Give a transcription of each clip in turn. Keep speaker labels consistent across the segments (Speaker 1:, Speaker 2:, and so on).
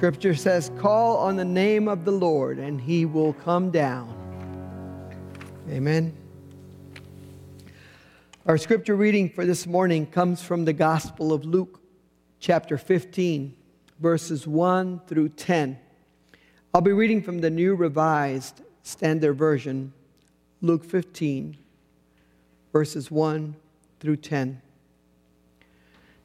Speaker 1: Scripture says, Call on the name of the Lord, and he will come down. Amen. Our scripture reading for this morning comes from the Gospel of Luke, chapter 15, verses 1 through 10. I'll be reading from the New Revised Standard Version, Luke 15, verses 1 through 10.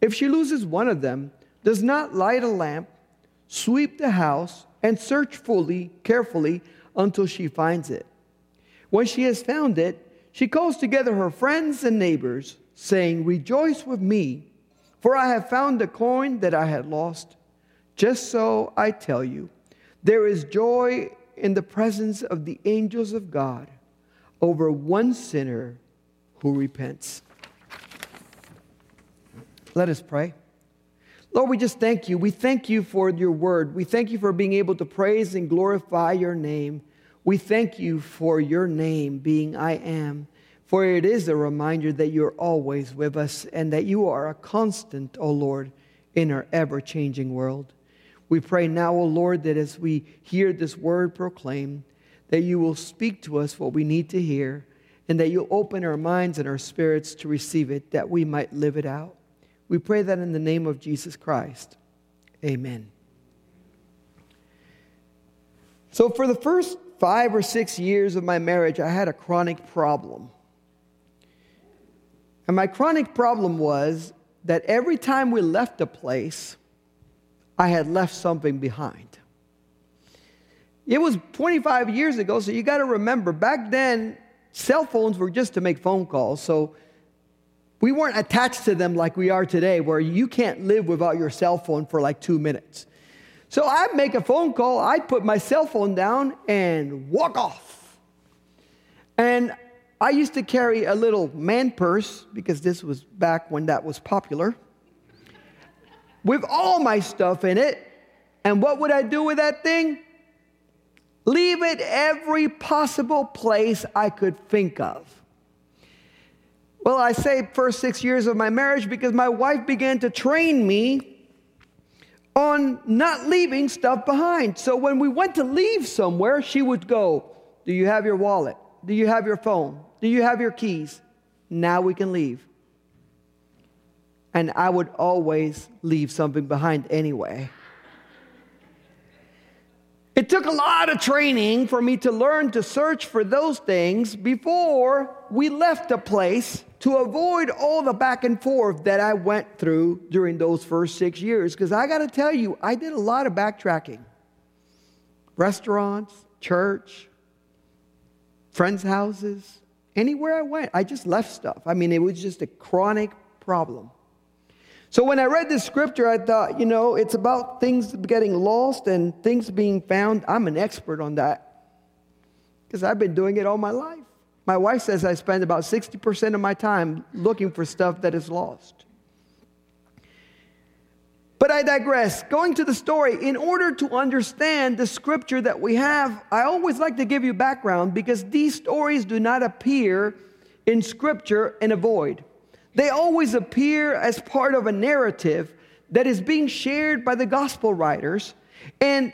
Speaker 1: if she loses one of them, does not light a lamp, sweep the house, and search fully, carefully, until she finds it. When she has found it, she calls together her friends and neighbors, saying, Rejoice with me, for I have found the coin that I had lost. Just so I tell you, there is joy in the presence of the angels of God over one sinner who repents. Let us pray. Lord, we just thank you. We thank you for your word. We thank you for being able to praise and glorify your name. We thank you for your name being I am, for it is a reminder that you're always with us and that you are a constant, O oh Lord, in our ever changing world. We pray now, O oh Lord, that as we hear this word proclaimed, that you will speak to us what we need to hear, and that you'll open our minds and our spirits to receive it, that we might live it out. We pray that in the name of Jesus Christ. Amen. So, for the first five or six years of my marriage, I had a chronic problem. And my chronic problem was that every time we left a place, I had left something behind. It was 25 years ago, so you got to remember back then, cell phones were just to make phone calls. So we weren't attached to them like we are today, where you can't live without your cell phone for like two minutes. So I'd make a phone call, I'd put my cell phone down and walk off. And I used to carry a little man purse, because this was back when that was popular, with all my stuff in it. And what would I do with that thing? Leave it every possible place I could think of. Well, I say first six years of my marriage because my wife began to train me on not leaving stuff behind. So when we went to leave somewhere, she would go, Do you have your wallet? Do you have your phone? Do you have your keys? Now we can leave. And I would always leave something behind anyway. It took a lot of training for me to learn to search for those things before we left a place to avoid all the back and forth that I went through during those first six years. Because I got to tell you, I did a lot of backtracking restaurants, church, friends' houses, anywhere I went, I just left stuff. I mean, it was just a chronic problem. So when I read this scripture, I thought, you know, it's about things getting lost and things being found. I'm an expert on that because I've been doing it all my life. My wife says I spend about 60% of my time looking for stuff that is lost. But I digress. Going to the story, in order to understand the scripture that we have, I always like to give you background because these stories do not appear in scripture in a void. They always appear as part of a narrative that is being shared by the gospel writers. And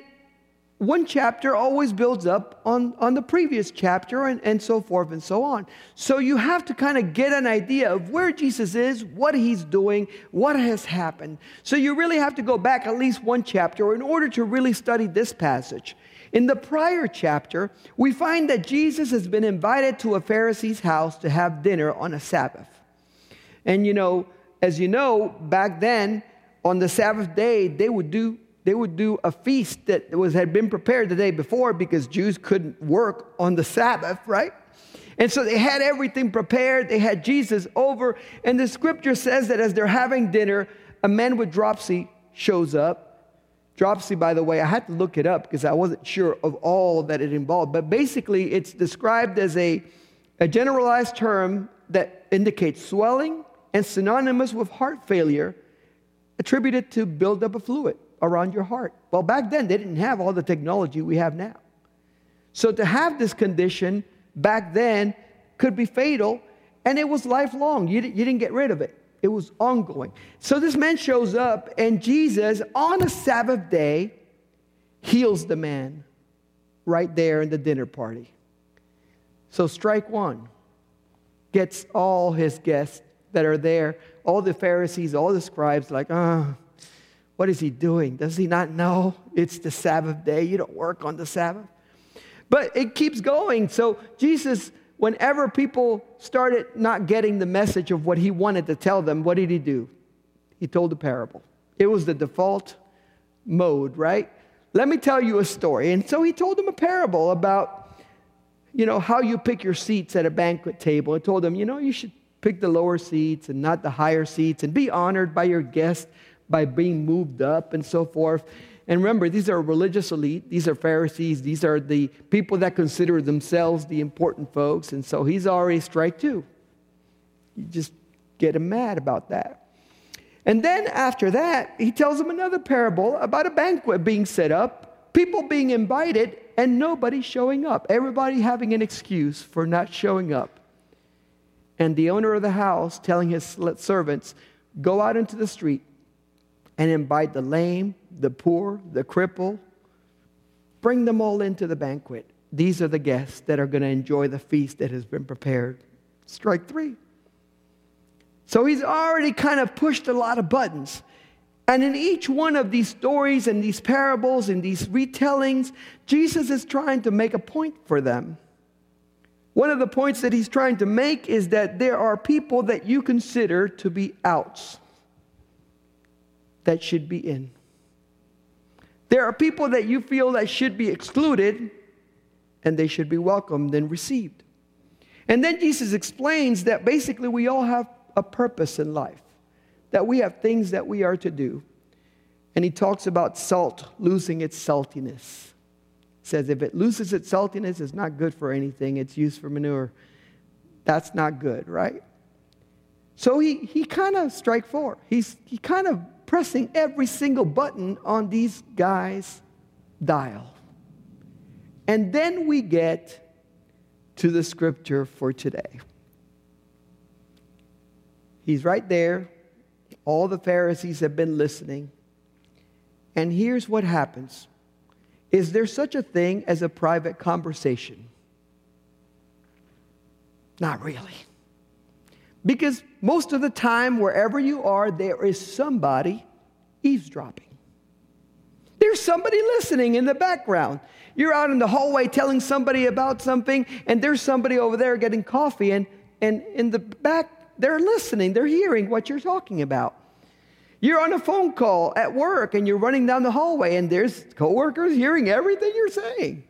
Speaker 1: one chapter always builds up on, on the previous chapter and, and so forth and so on. So you have to kind of get an idea of where Jesus is, what he's doing, what has happened. So you really have to go back at least one chapter in order to really study this passage. In the prior chapter, we find that Jesus has been invited to a Pharisee's house to have dinner on a Sabbath. And you know, as you know, back then, on the Sabbath day, they would do they would do a feast that was, had been prepared the day before because Jews couldn't work on the Sabbath, right? And so they had everything prepared. They had Jesus over. And the scripture says that as they're having dinner, a man with dropsy shows up. Dropsy, by the way, I had to look it up because I wasn't sure of all that it involved. But basically, it's described as a, a generalized term that indicates swelling and synonymous with heart failure attributed to buildup of fluid around your heart. Well, back then, they didn't have all the technology we have now. So to have this condition back then could be fatal, and it was lifelong. You, you didn't get rid of it, it was ongoing. So this man shows up, and Jesus, on a Sabbath day, heals the man right there in the dinner party. So, strike one gets all his guests that are there, all the Pharisees, all the scribes, like. Oh, what is he doing? Does he not know it's the Sabbath day? You don't work on the Sabbath. But it keeps going. So, Jesus, whenever people started not getting the message of what he wanted to tell them, what did he do? He told a parable. It was the default mode, right? Let me tell you a story. And so he told them a parable about, you know, how you pick your seats at a banquet table. He told them, you know, you should pick the lower seats and not the higher seats and be honored by your guests by being moved up and so forth. And remember, these are religious elite. These are Pharisees. These are the people that consider themselves the important folks. And so he's already strike two. You just get him mad about that. And then after that, he tells them another parable about a banquet being set up, people being invited, and nobody showing up. Everybody having an excuse for not showing up. And the owner of the house telling his servants, go out into the street and invite the lame, the poor, the cripple. Bring them all into the banquet. These are the guests that are going to enjoy the feast that has been prepared. Strike three. So he's already kind of pushed a lot of buttons. And in each one of these stories and these parables and these retellings, Jesus is trying to make a point for them. One of the points that he's trying to make is that there are people that you consider to be outs that should be in. There are people that you feel that should be excluded and they should be welcomed and received. And then Jesus explains that basically we all have a purpose in life, that we have things that we are to do. And he talks about salt losing its saltiness. Says if it loses its saltiness, it's not good for anything, it's used for manure. That's not good, right? So he, he kind of strike four. He's, he kind of pressing every single button on these guys' dial. And then we get to the scripture for today. He's right there. All the Pharisees have been listening. And here's what happens Is there such a thing as a private conversation? Not really. Because most of the time, wherever you are, there is somebody eavesdropping. There's somebody listening in the background. You're out in the hallway telling somebody about something, and there's somebody over there getting coffee, and, and in the back, they're listening, they're hearing what you're talking about. You're on a phone call at work, and you're running down the hallway, and there's coworkers hearing everything you're saying.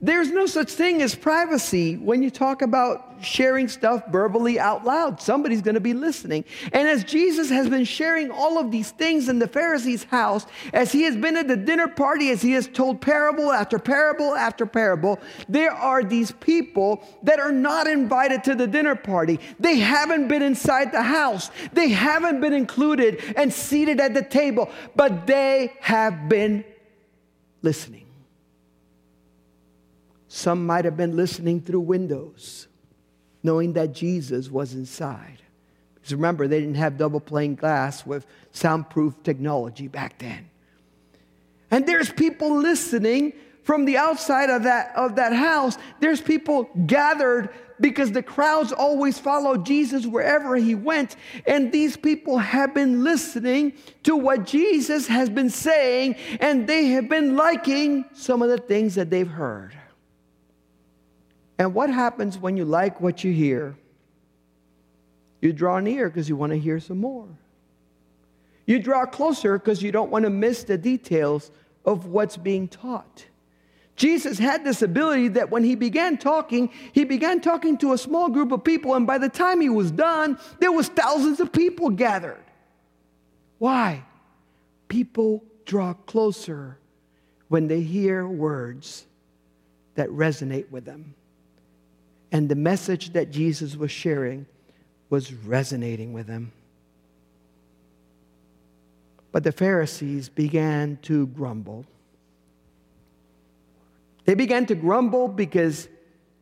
Speaker 1: There's no such thing as privacy when you talk about sharing stuff verbally out loud. Somebody's going to be listening. And as Jesus has been sharing all of these things in the Pharisee's house, as he has been at the dinner party, as he has told parable after parable after parable, there are these people that are not invited to the dinner party. They haven't been inside the house, they haven't been included and seated at the table, but they have been listening. Some might have been listening through windows, knowing that Jesus was inside. Because remember, they didn't have double pane glass with soundproof technology back then. And there's people listening from the outside of that, of that house, there's people gathered because the crowds always followed Jesus wherever he went. And these people have been listening to what Jesus has been saying, and they have been liking some of the things that they've heard. And what happens when you like what you hear? You draw near because you want to hear some more. You draw closer because you don't want to miss the details of what's being taught. Jesus had this ability that when he began talking, he began talking to a small group of people, and by the time he was done, there was thousands of people gathered. Why? People draw closer when they hear words that resonate with them. And the message that Jesus was sharing was resonating with them. But the Pharisees began to grumble. They began to grumble because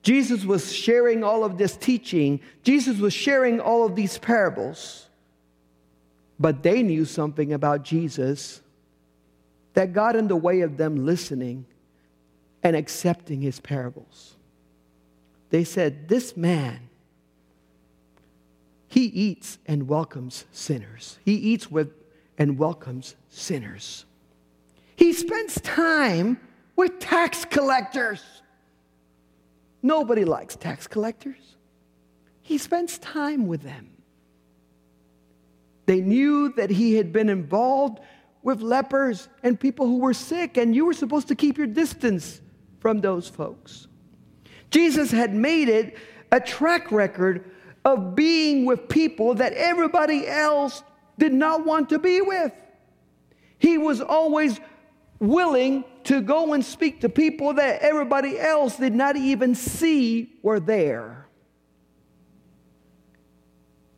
Speaker 1: Jesus was sharing all of this teaching, Jesus was sharing all of these parables. But they knew something about Jesus that got in the way of them listening and accepting his parables. They said, This man, he eats and welcomes sinners. He eats with and welcomes sinners. He spends time with tax collectors. Nobody likes tax collectors. He spends time with them. They knew that he had been involved with lepers and people who were sick, and you were supposed to keep your distance from those folks. Jesus had made it a track record of being with people that everybody else did not want to be with. He was always willing to go and speak to people that everybody else did not even see were there.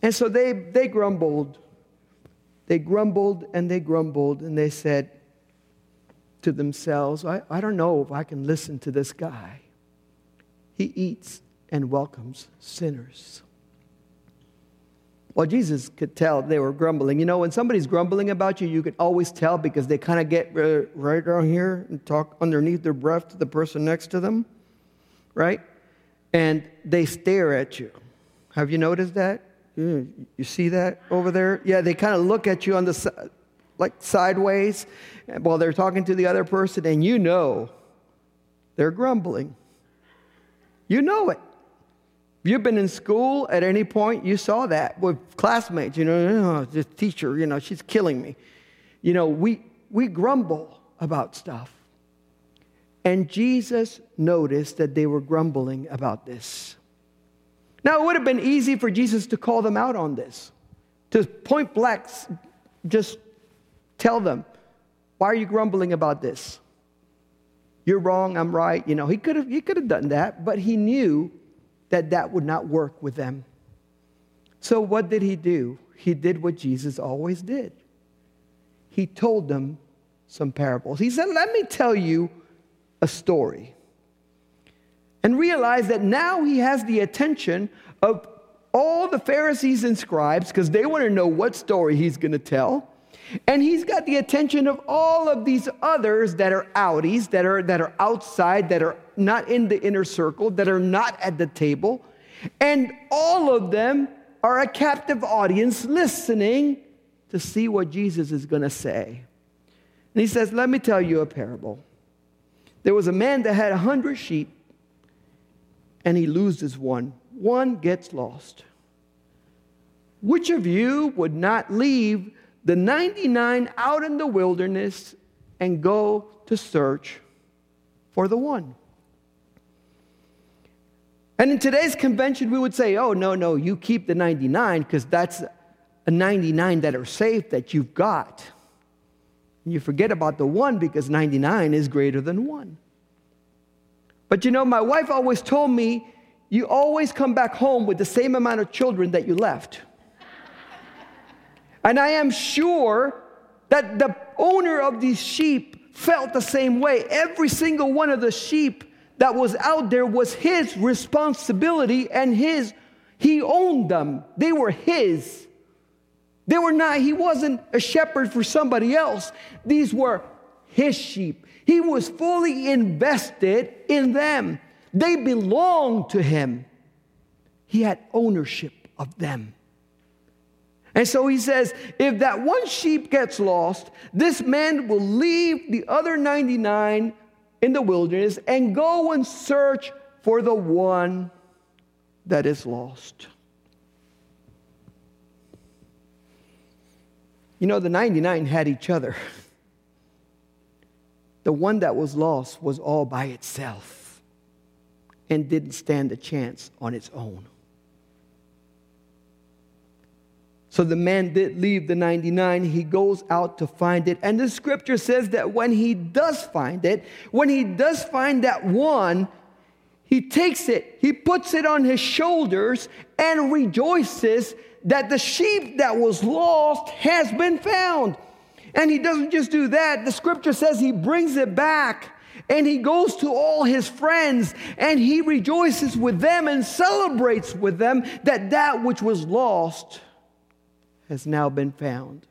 Speaker 1: And so they, they grumbled. They grumbled and they grumbled and they said to themselves, I, I don't know if I can listen to this guy. He eats and welcomes sinners. Well, Jesus could tell they were grumbling. You know, when somebody's grumbling about you, you can always tell because they kind of get right down here and talk underneath their breath to the person next to them, right? And they stare at you. Have you noticed that? You, you see that over there? Yeah, they kind of look at you on the like sideways while they're talking to the other person, and you know they're grumbling. You know it you've been in school at any point, you saw that with classmates. You know, oh, this teacher, you know, she's killing me. You know, we, we grumble about stuff. And Jesus noticed that they were grumbling about this. Now, it would have been easy for Jesus to call them out on this, to point blank just tell them, why are you grumbling about this? You're wrong, I'm right. You know, he could have, he could have done that, but he knew that that would not work with them. So, what did he do? He did what Jesus always did. He told them some parables. He said, Let me tell you a story. And realize that now he has the attention of all the Pharisees and scribes because they want to know what story he's going to tell. And he's got the attention of all of these others that are outies, that are, that are outside, that are not in the inner circle, that are not at the table. And all of them are a captive audience listening to see what Jesus is going to say. And he says, Let me tell you a parable. There was a man that had a hundred sheep, and he loses one. One gets lost. Which of you would not leave the 99 out in the wilderness and go to search for the one. And in today's convention, we would say, oh, no, no, you keep the 99 because that's a 99 that are safe that you've got. And you forget about the one because 99 is greater than one. But you know, my wife always told me, you always come back home with the same amount of children that you left. And I am sure that the owner of these sheep felt the same way. Every single one of the sheep that was out there was his responsibility and his, he owned them. They were his. They were not, he wasn't a shepherd for somebody else. These were his sheep. He was fully invested in them. They belonged to him. He had ownership of them. And so he says, if that one sheep gets lost, this man will leave the other 99 in the wilderness and go and search for the one that is lost. You know, the 99 had each other. The one that was lost was all by itself and didn't stand a chance on its own. So the man did leave the 99. He goes out to find it. And the scripture says that when he does find it, when he does find that one, he takes it, he puts it on his shoulders and rejoices that the sheep that was lost has been found. And he doesn't just do that, the scripture says he brings it back and he goes to all his friends and he rejoices with them and celebrates with them that that which was lost has now been found.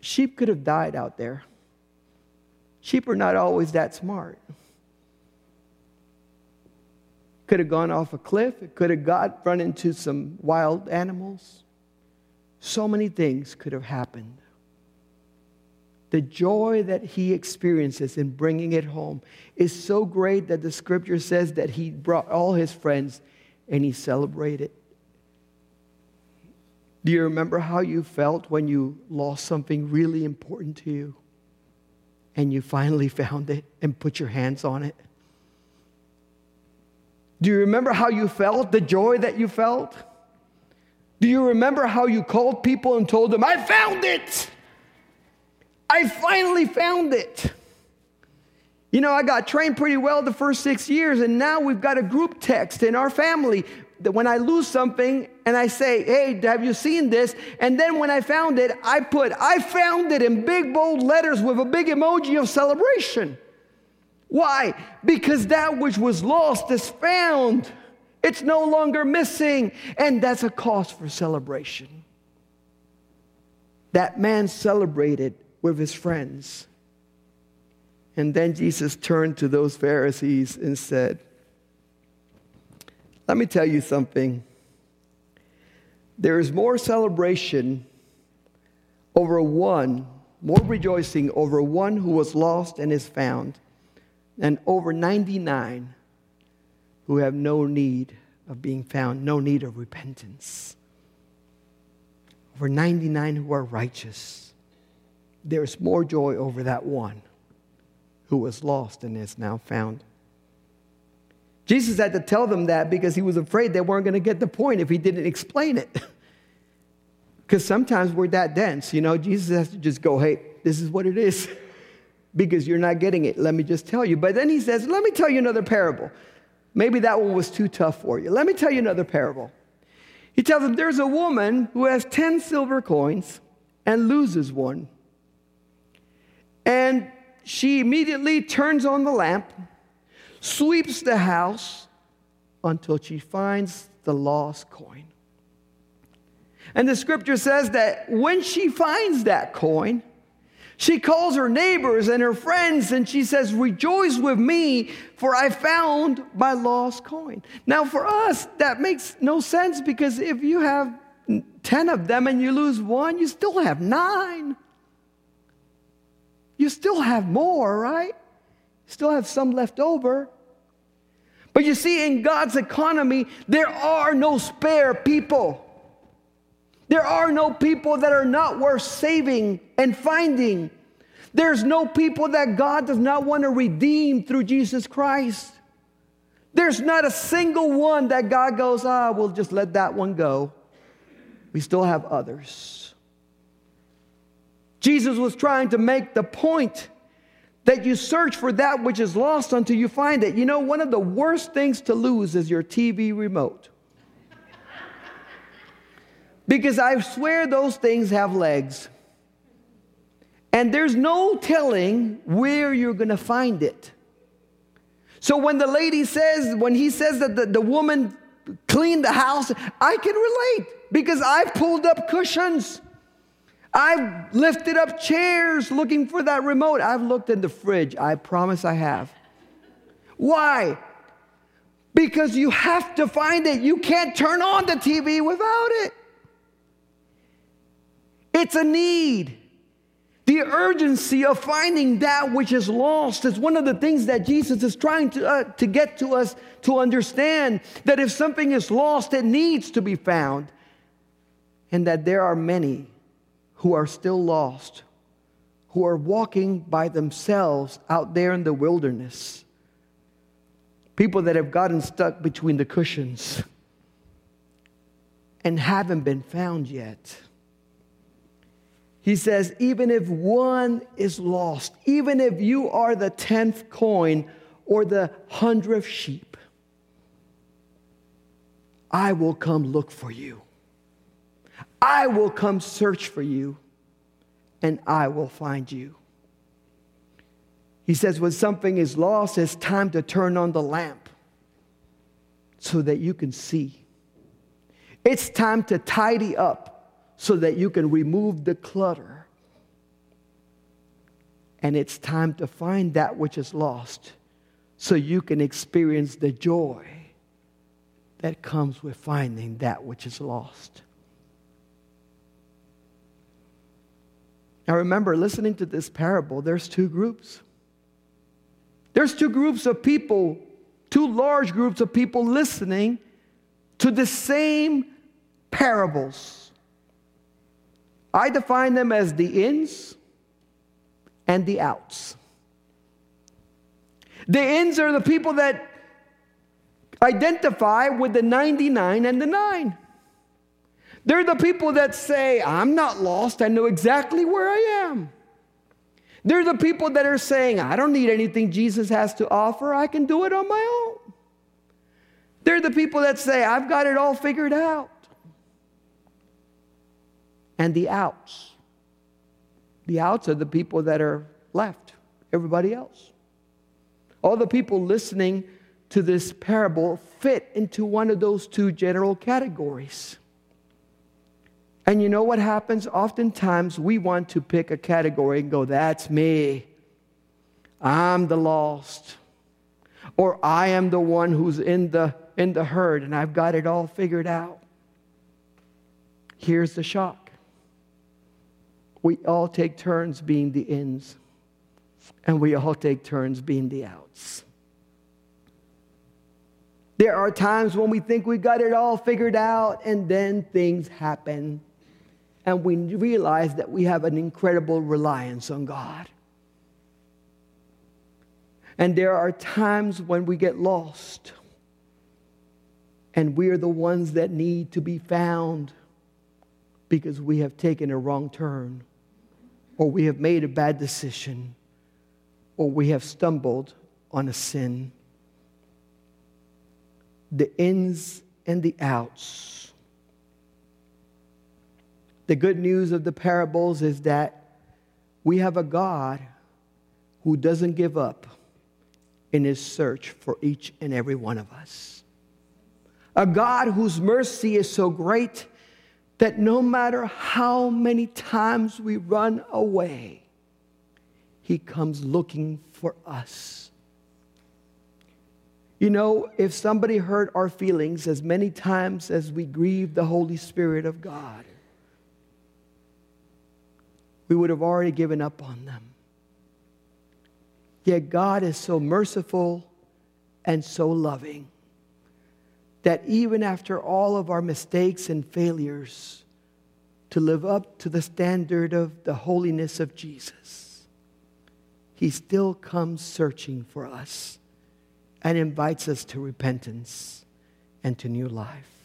Speaker 1: Sheep could have died out there. Sheep are not always that smart. Could have gone off a cliff. It could have got run into some wild animals. So many things could have happened. The joy that he experiences in bringing it home is so great that the scripture says that he brought all his friends and he celebrated. Do you remember how you felt when you lost something really important to you and you finally found it and put your hands on it? Do you remember how you felt, the joy that you felt? Do you remember how you called people and told them, I found it? I finally found it. You know, I got trained pretty well the first six years, and now we've got a group text in our family that when I lose something and I say, Hey, have you seen this? And then when I found it, I put, I found it in big bold letters with a big emoji of celebration. Why? Because that which was lost is found. It's no longer missing. And that's a cause for celebration. That man celebrated with his friends. And then Jesus turned to those Pharisees and said, let me tell you something. There is more celebration over one, more rejoicing over one who was lost and is found, than over 99 who have no need of being found, no need of repentance. Over 99 who are righteous. There's more joy over that one who was lost and is now found. Jesus had to tell them that because he was afraid they weren't going to get the point if he didn't explain it. Because sometimes we're that dense, you know, Jesus has to just go, hey, this is what it is. because you're not getting it. Let me just tell you. But then he says, let me tell you another parable. Maybe that one was too tough for you. Let me tell you another parable. He tells them there's a woman who has 10 silver coins and loses one. And she immediately turns on the lamp sweeps the house until she finds the lost coin. And the scripture says that when she finds that coin, she calls her neighbors and her friends and she says, Rejoice with me, for I found my lost coin. Now, for us, that makes no sense because if you have 10 of them and you lose one, you still have nine. You still have more, right? Still have some left over. But you see, in God's economy, there are no spare people. There are no people that are not worth saving and finding. There's no people that God does not want to redeem through Jesus Christ. There's not a single one that God goes, ah, we'll just let that one go. We still have others. Jesus was trying to make the point that you search for that which is lost until you find it. You know, one of the worst things to lose is your TV remote. because I swear those things have legs. And there's no telling where you're going to find it. So when the lady says, when he says that the, the woman cleaned the house, I can relate because I've pulled up cushions. I've lifted up chairs looking for that remote. I've looked in the fridge. I promise I have. Why? Because you have to find it. You can't turn on the TV without it. It's a need. The urgency of finding that which is lost is one of the things that Jesus is trying to, uh, to get to us to understand that if something is lost, it needs to be found. And that there are many who are still lost, who are walking by themselves out there in the wilderness. People that have gotten stuck between the cushions and haven't been found yet. He says, even if one is lost, even if you are the tenth coin or the hundredth sheep, I will come look for you. I will come search for you, and I will find you. He says, when something is lost, it's time to turn on the lamp so that you can see. It's time to tidy up so that you can remove the clutter. And it's time to find that which is lost so you can experience the joy that comes with finding that which is lost. Now, remember, listening to this parable, there's two groups. There's two groups of people, two large groups of people listening to the same parables. I define them as the ins and the outs. The ins are the people that identify with the 99 and the 9. They're the people that say, I'm not lost, I know exactly where I am. They're the people that are saying, I don't need anything Jesus has to offer, I can do it on my own. They're the people that say, I've got it all figured out and the outs. The outs are the people that are left, everybody else. All the people listening to this parable fit into one of those two general categories. And you know what happens? Oftentimes we want to pick a category and go, that's me. I'm the lost. Or I am the one who's in the, in the herd and I've got it all figured out. Here's the shock we all take turns being the ins, and we all take turns being the outs. There are times when we think we got it all figured out, and then things happen, and we realize that we have an incredible reliance on God. And there are times when we get lost, and we are the ones that need to be found because we have taken a wrong turn or we have made a bad decision, or we have stumbled on a sin. The ins and the outs. The good news of the parables is that we have a God who doesn't give up in his search for each and every one of us. A God whose mercy is so great that no matter how many times we run away, He comes looking for us. You know, if somebody hurt our feelings as many times as we grieve the Holy Spirit of God, we would have already given up on them. Yet God is so merciful and so loving that even after all of our mistakes and failures, to live up to the standard of the holiness of Jesus, He still comes searching for us and invites us to repentance and to new life.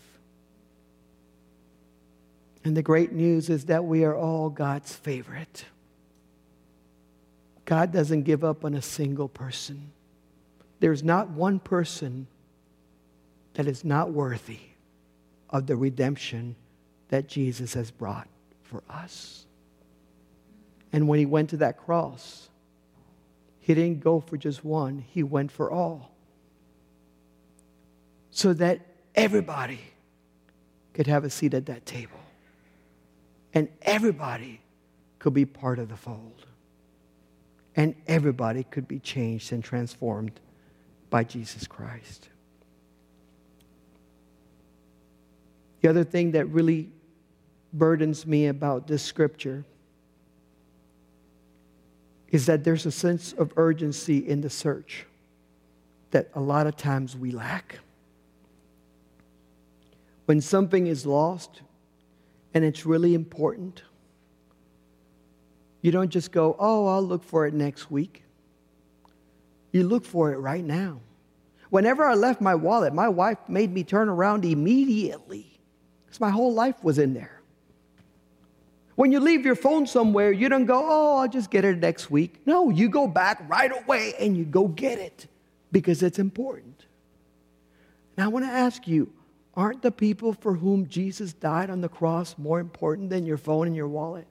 Speaker 1: And the great news is that we are all God's favorite. God doesn't give up on a single person. There's not one person that is not worthy of the redemption that Jesus has brought for us. And when he went to that cross, he didn't go for just one, he went for all. So that everybody could have a seat at that table. And everybody could be part of the fold. And everybody could be changed and transformed by Jesus Christ. The other thing that really burdens me about this scripture is that there's a sense of urgency in the search that a lot of times we lack. When something is lost and it's really important, you don't just go, oh, I'll look for it next week. You look for it right now. Whenever I left my wallet, my wife made me turn around immediately because my whole life was in there. When you leave your phone somewhere, you don't go, oh, I'll just get it next week. No, you go back right away and you go get it because it's important. And I want to ask you aren't the people for whom Jesus died on the cross more important than your phone and your wallet?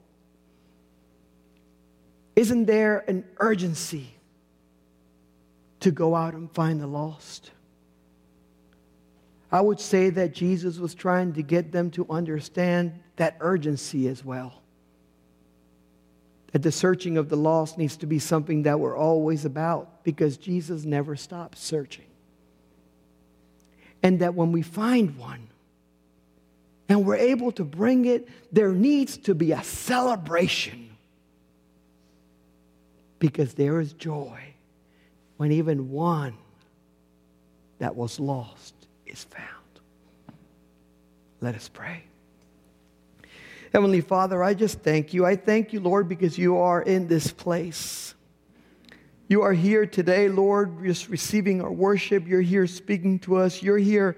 Speaker 1: Isn't there an urgency to go out and find the lost? I would say that Jesus was trying to get them to understand that urgency as well. That the searching of the lost needs to be something that we're always about because Jesus never stops searching. And that when we find one and we're able to bring it, there needs to be a celebration because there is joy when even one that was lost is found. Let us pray. Heavenly Father, I just thank you. I thank you, Lord, because you are in this place. You are here today, Lord, just receiving our worship. You're here speaking to us. You're here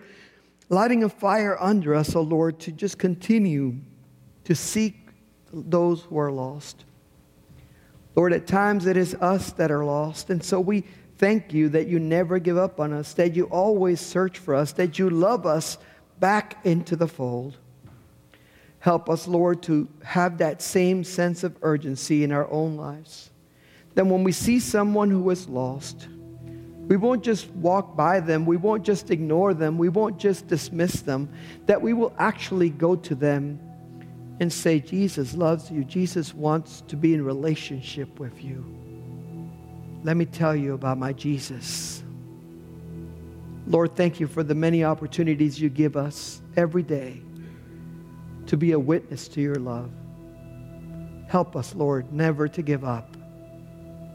Speaker 1: lighting a fire under us, oh Lord, to just continue to seek those who are lost. Lord, at times it is us that are lost. And so we thank you that you never give up on us, that you always search for us, that you love us back into the fold. Help us, Lord, to have that same sense of urgency in our own lives. That when we see someone who is lost, we won't just walk by them, we won't just ignore them, we won't just dismiss them, that we will actually go to them and say, Jesus loves you, Jesus wants to be in relationship with you. Let me tell you about my Jesus. Lord, thank you for the many opportunities you give us every day to be a witness to your love. Help us, Lord, never to give up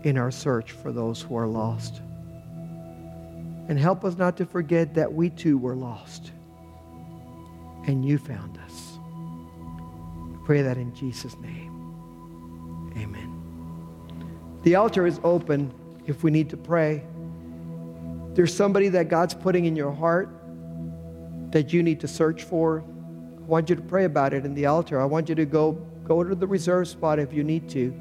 Speaker 1: in our search for those who are lost. And help us not to forget that we too were lost and you found us. Pray that in Jesus' name. Amen. The altar is open if we need to pray. There's somebody that God's putting in your heart that you need to search for I want you to pray about it in the altar. I want you to go, go to the reserve spot if you need to.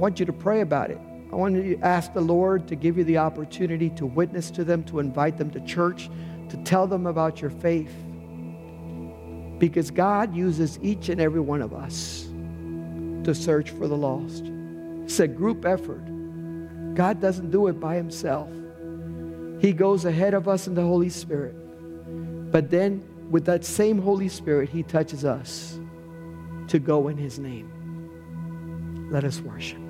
Speaker 1: I want you to pray about it. I want you to ask the Lord to give you the opportunity to witness to them, to invite them to church, to tell them about your faith. Because God uses each and every one of us to search for the lost. It's a group effort. God doesn't do it by himself. He goes ahead of us in the Holy Spirit. But then with that same Holy Spirit, He touches us to go in His name. Let us worship.